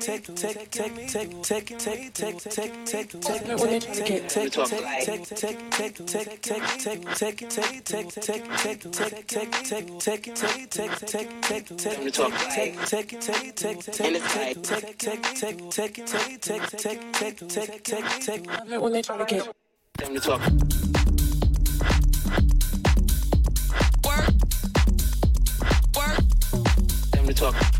take, take, take, take, take, take, take, take, take, take, take, take, when they try to get Time to talk. Work. Work. Time to talk.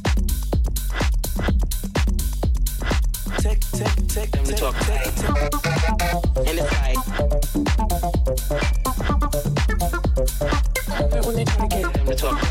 take, take, take, then we talk right. And it's like when they try to get it, then we talk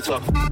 the talk.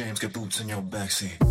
James, get boots in your backseat.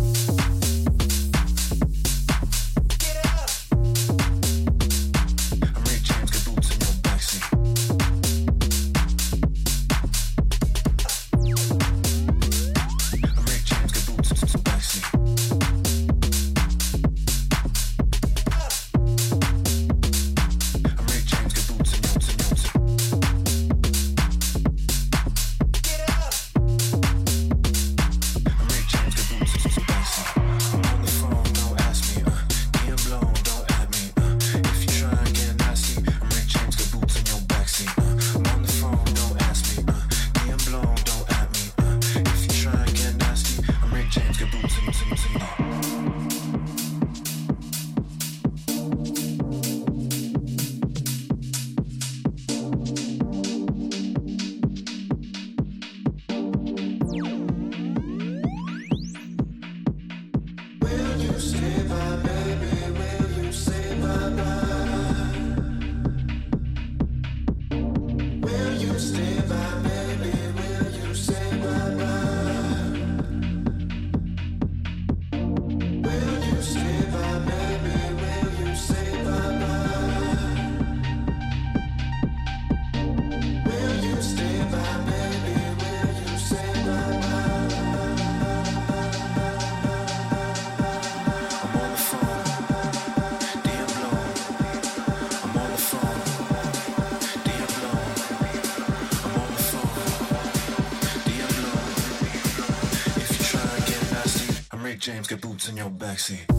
In your backseat.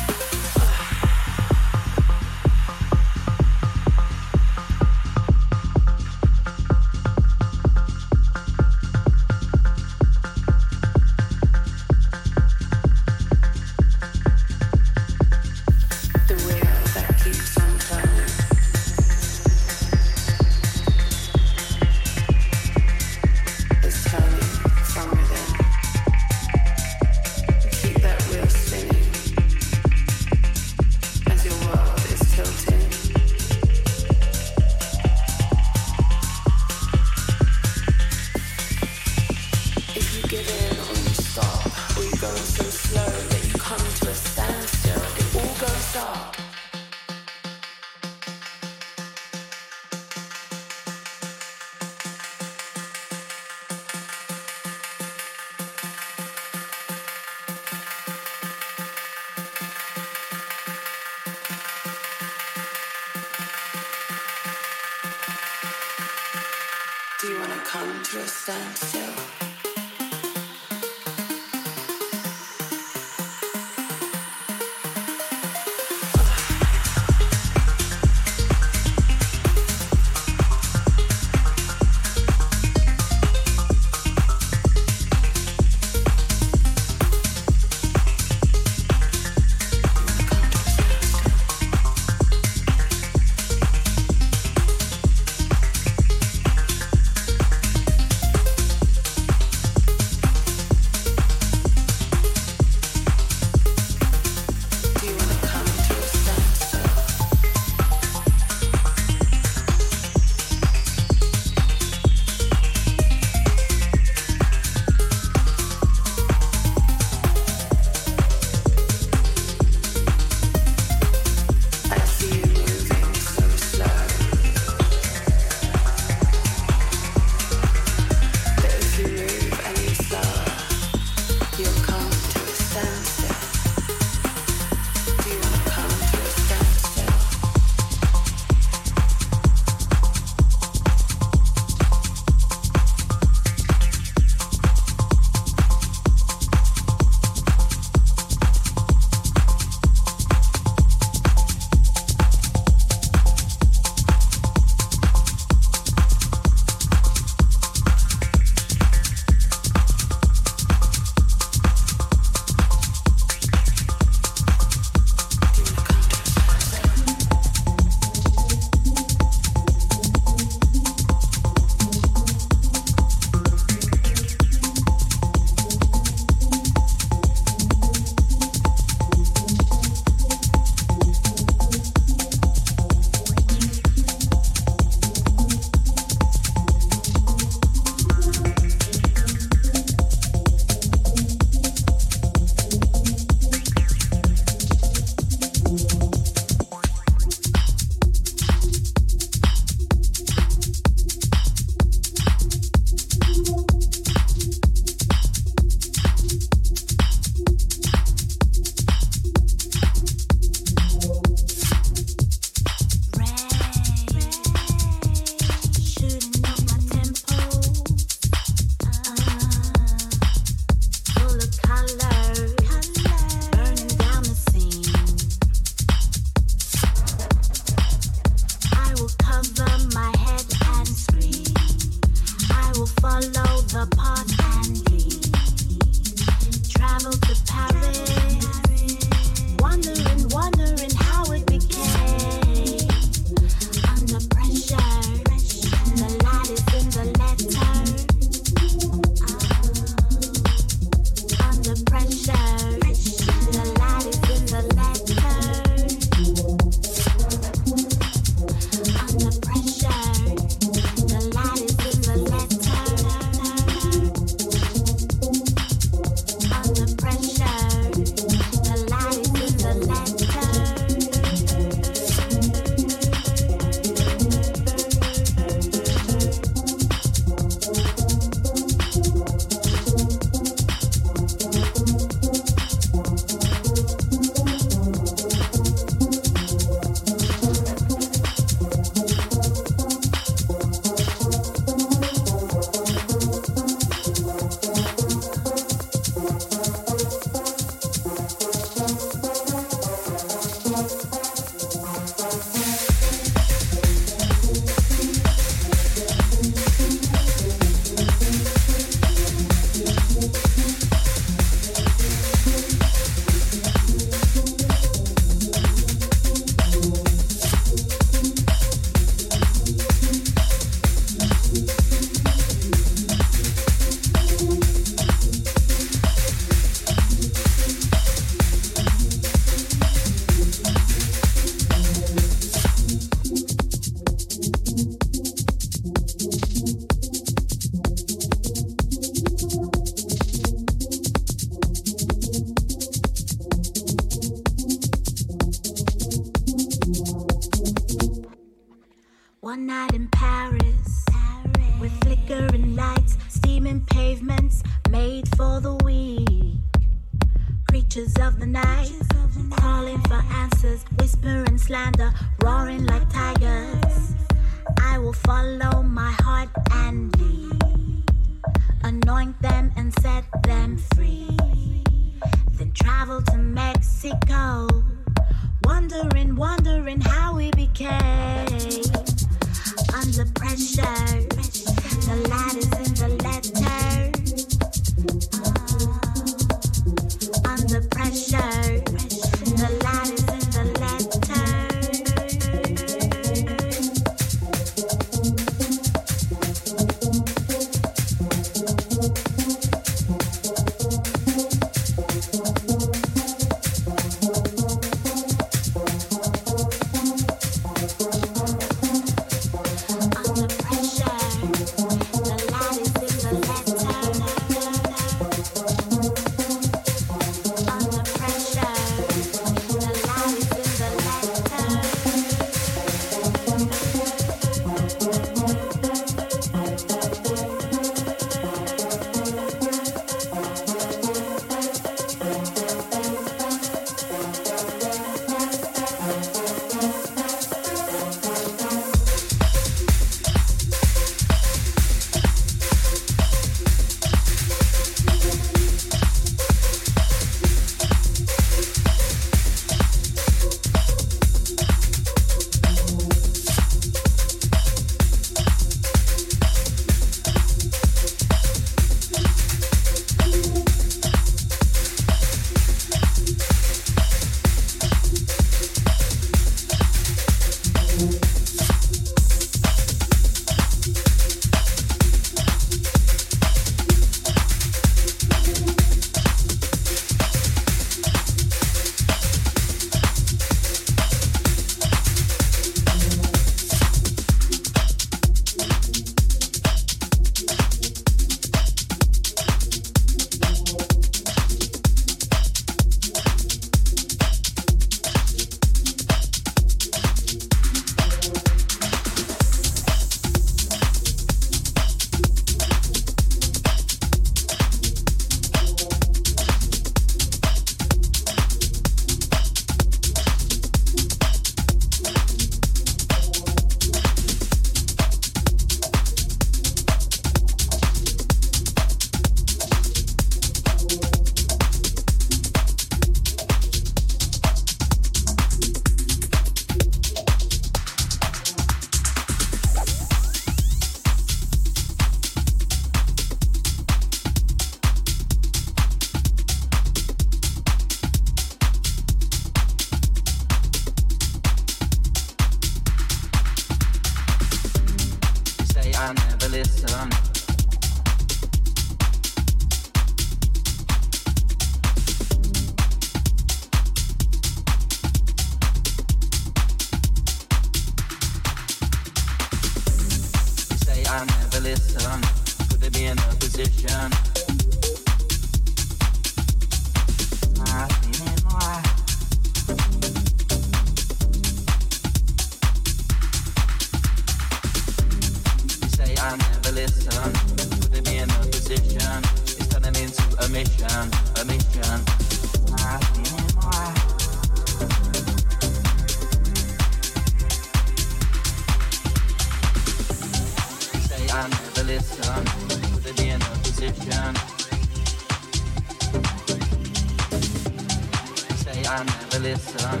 I never listen.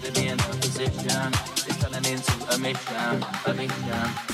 Put me in a position. It's turning into a mission, a mission.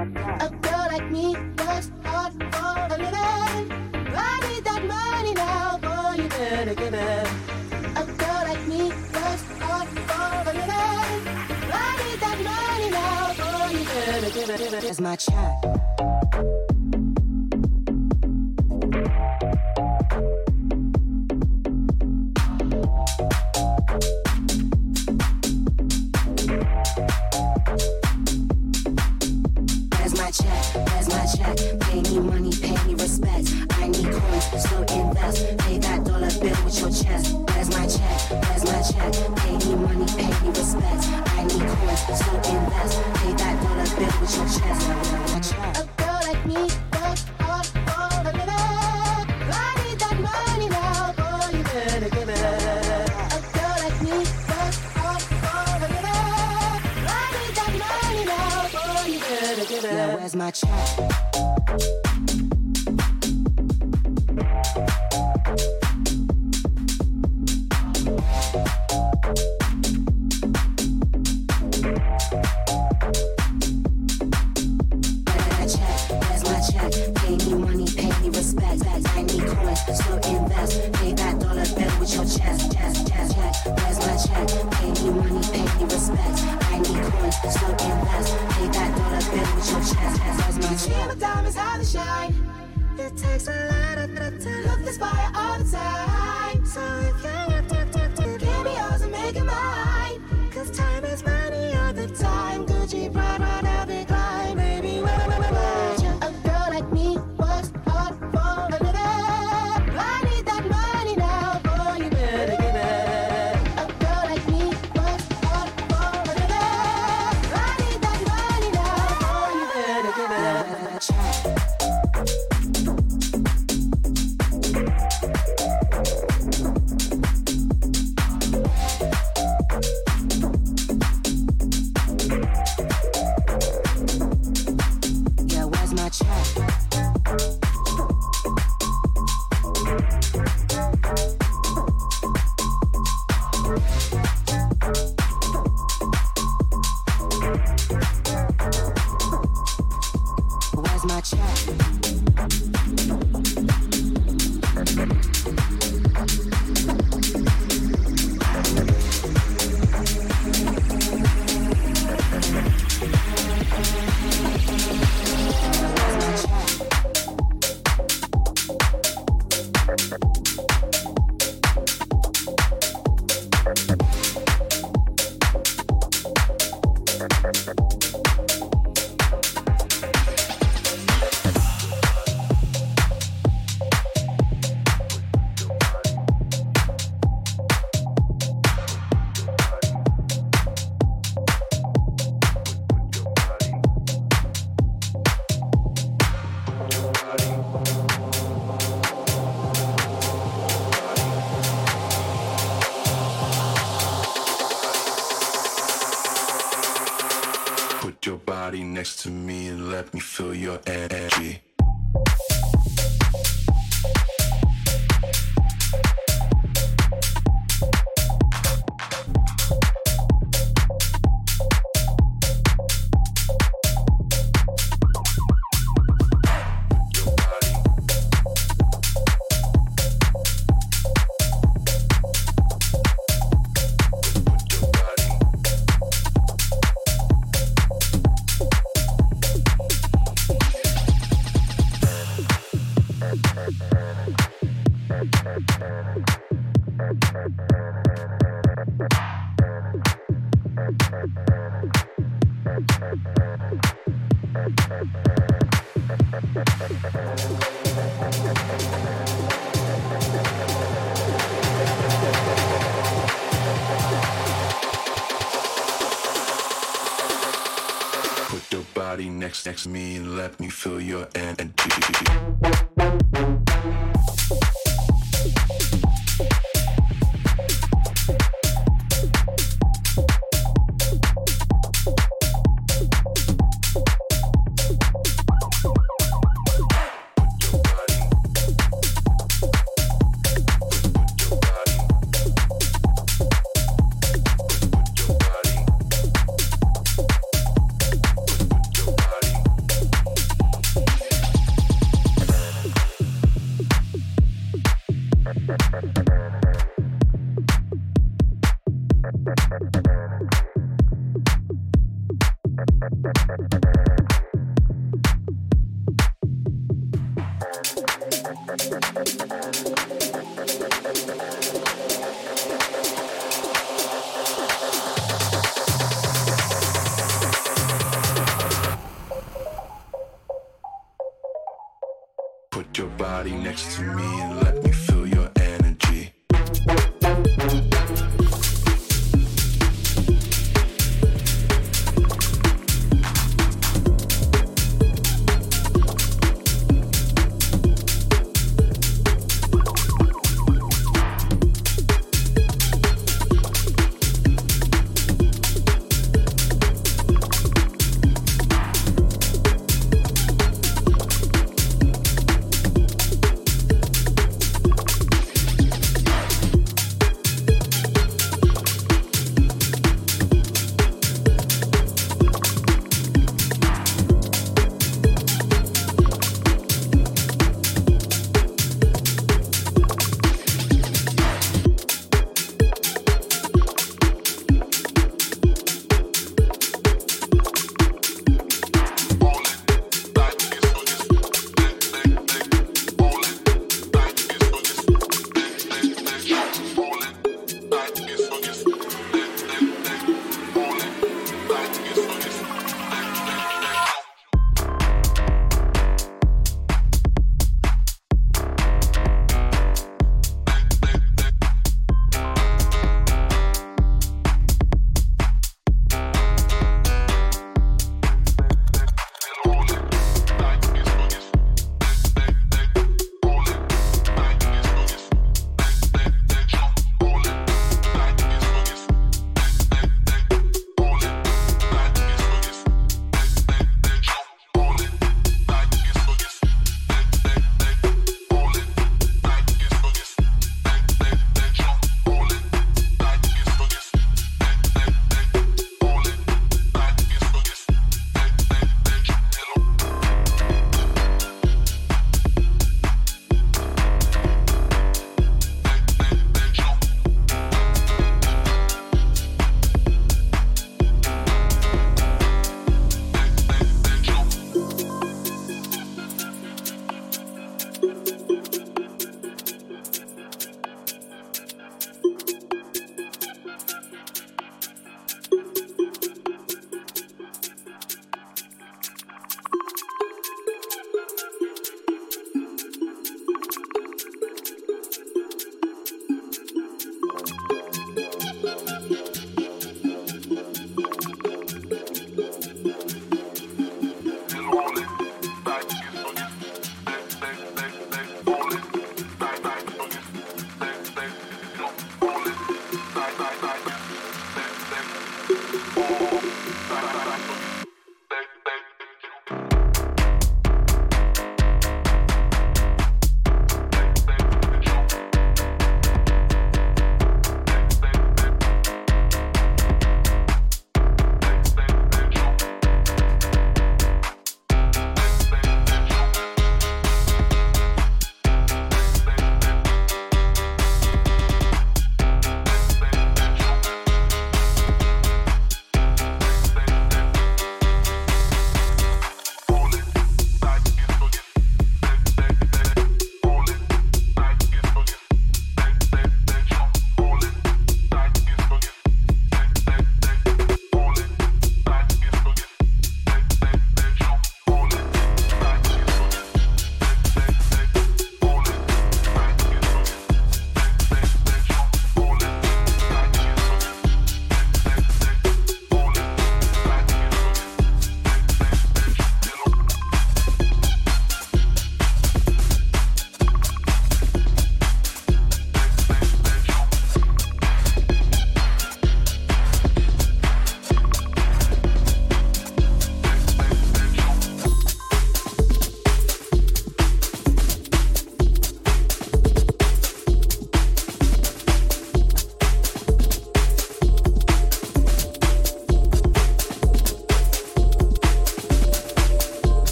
A girl like me works hard for a living. I need that money now, boy, you better give it. A girl like me works hard for a living. I need that money now, boy, you better give it. Give it. It's my check. need money, pay me respect. I need coins, so invest. Pay that dollar bill with your chest. Where's my check? Where's my check? Pay me money, pay me respect. I need coins, so invest. Pay that dollar bill with your chest.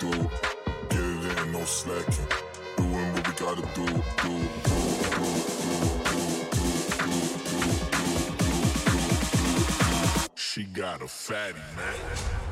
do. Get it ain't no slacking. Doing what we gotta do, do, do, do, do, do, do, do, do, do, do. She got a fatty, man.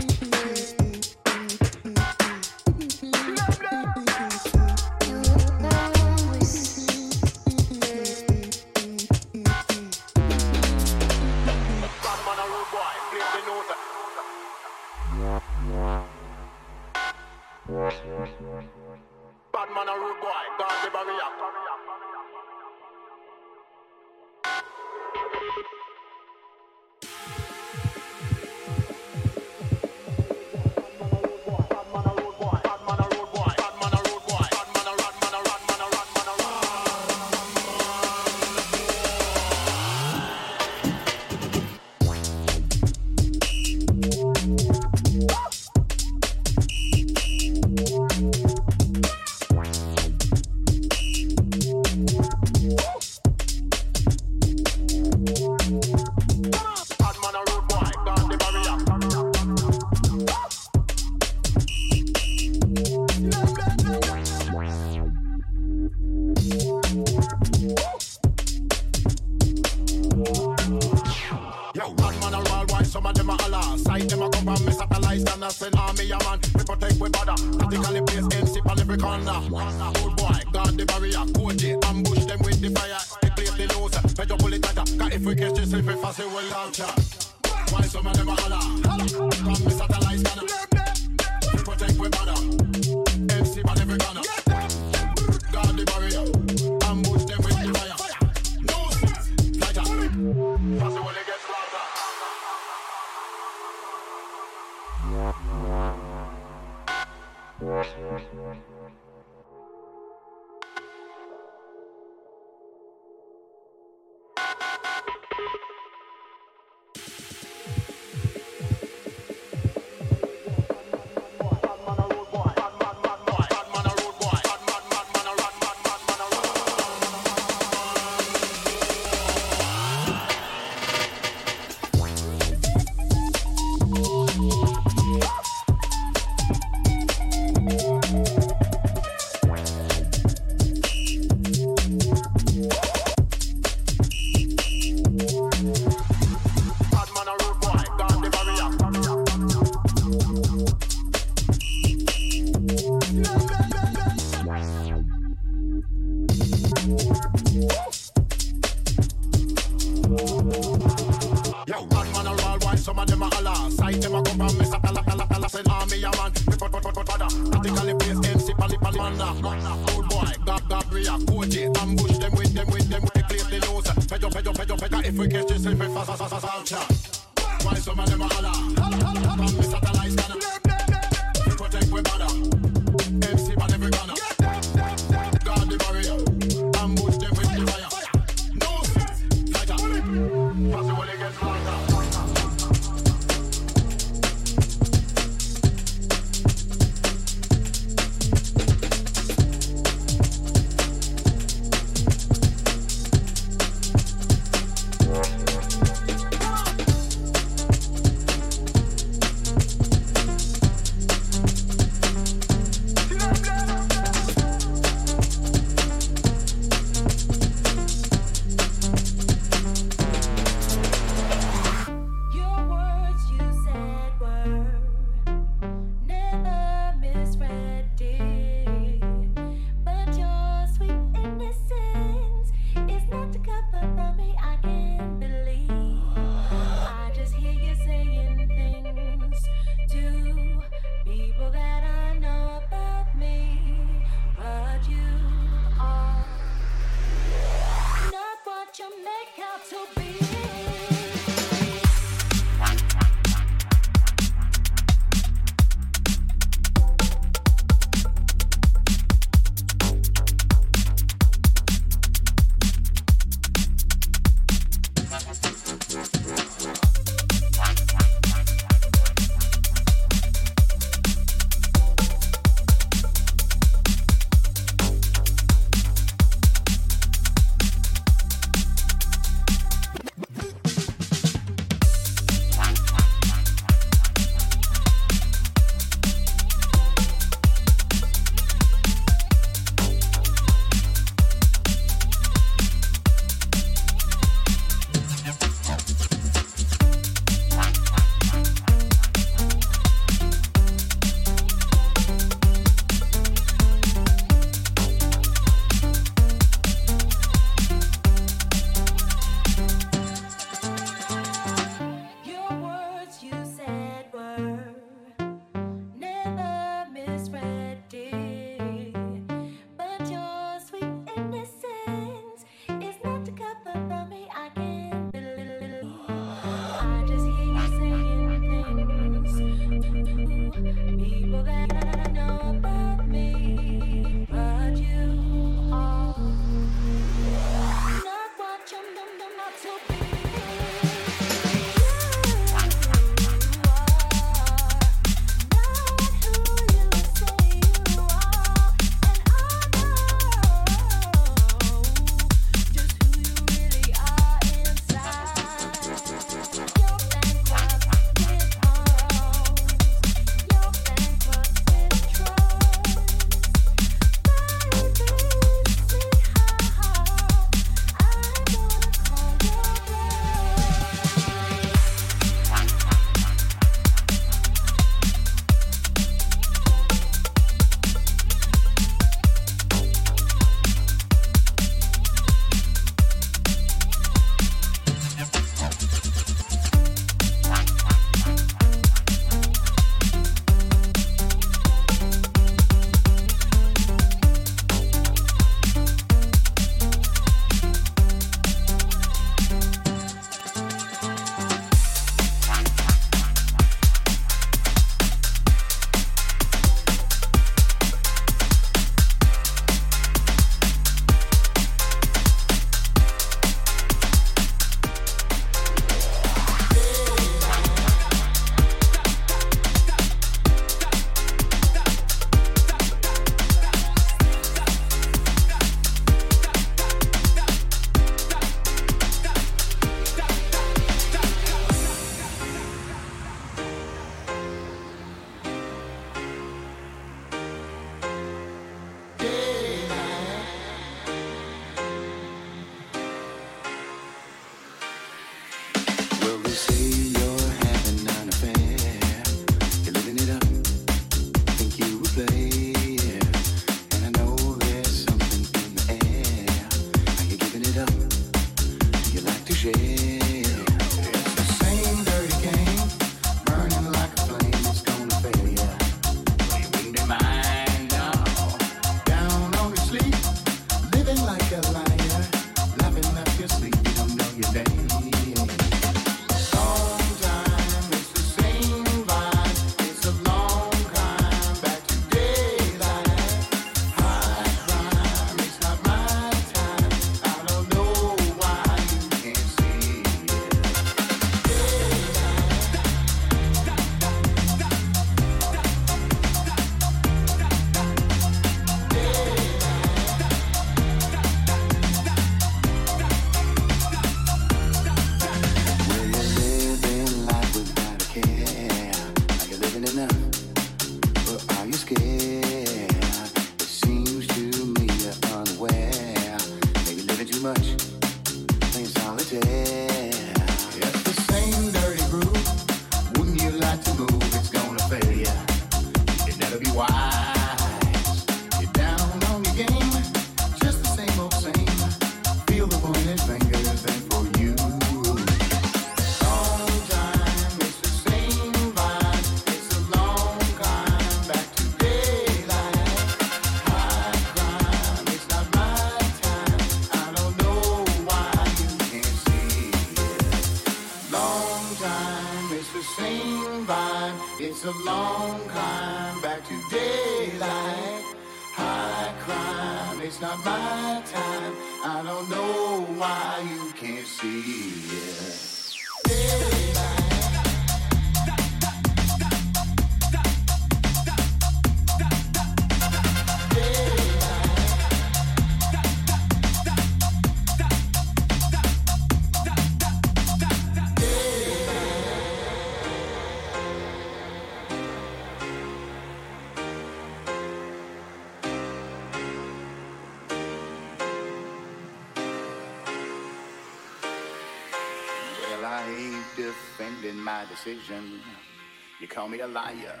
call me a liar.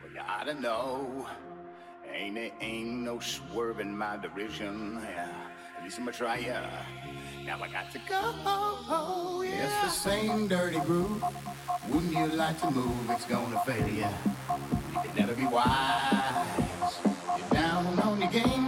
Well, you ought to know. Ain't it, ain't no swerving my derision. Yeah, at least I'm a tryer. Now I got to go. Yeah. It's the same dirty groove. Wouldn't you like to move? It's gonna fail you. You can never be wise. You're down on your game.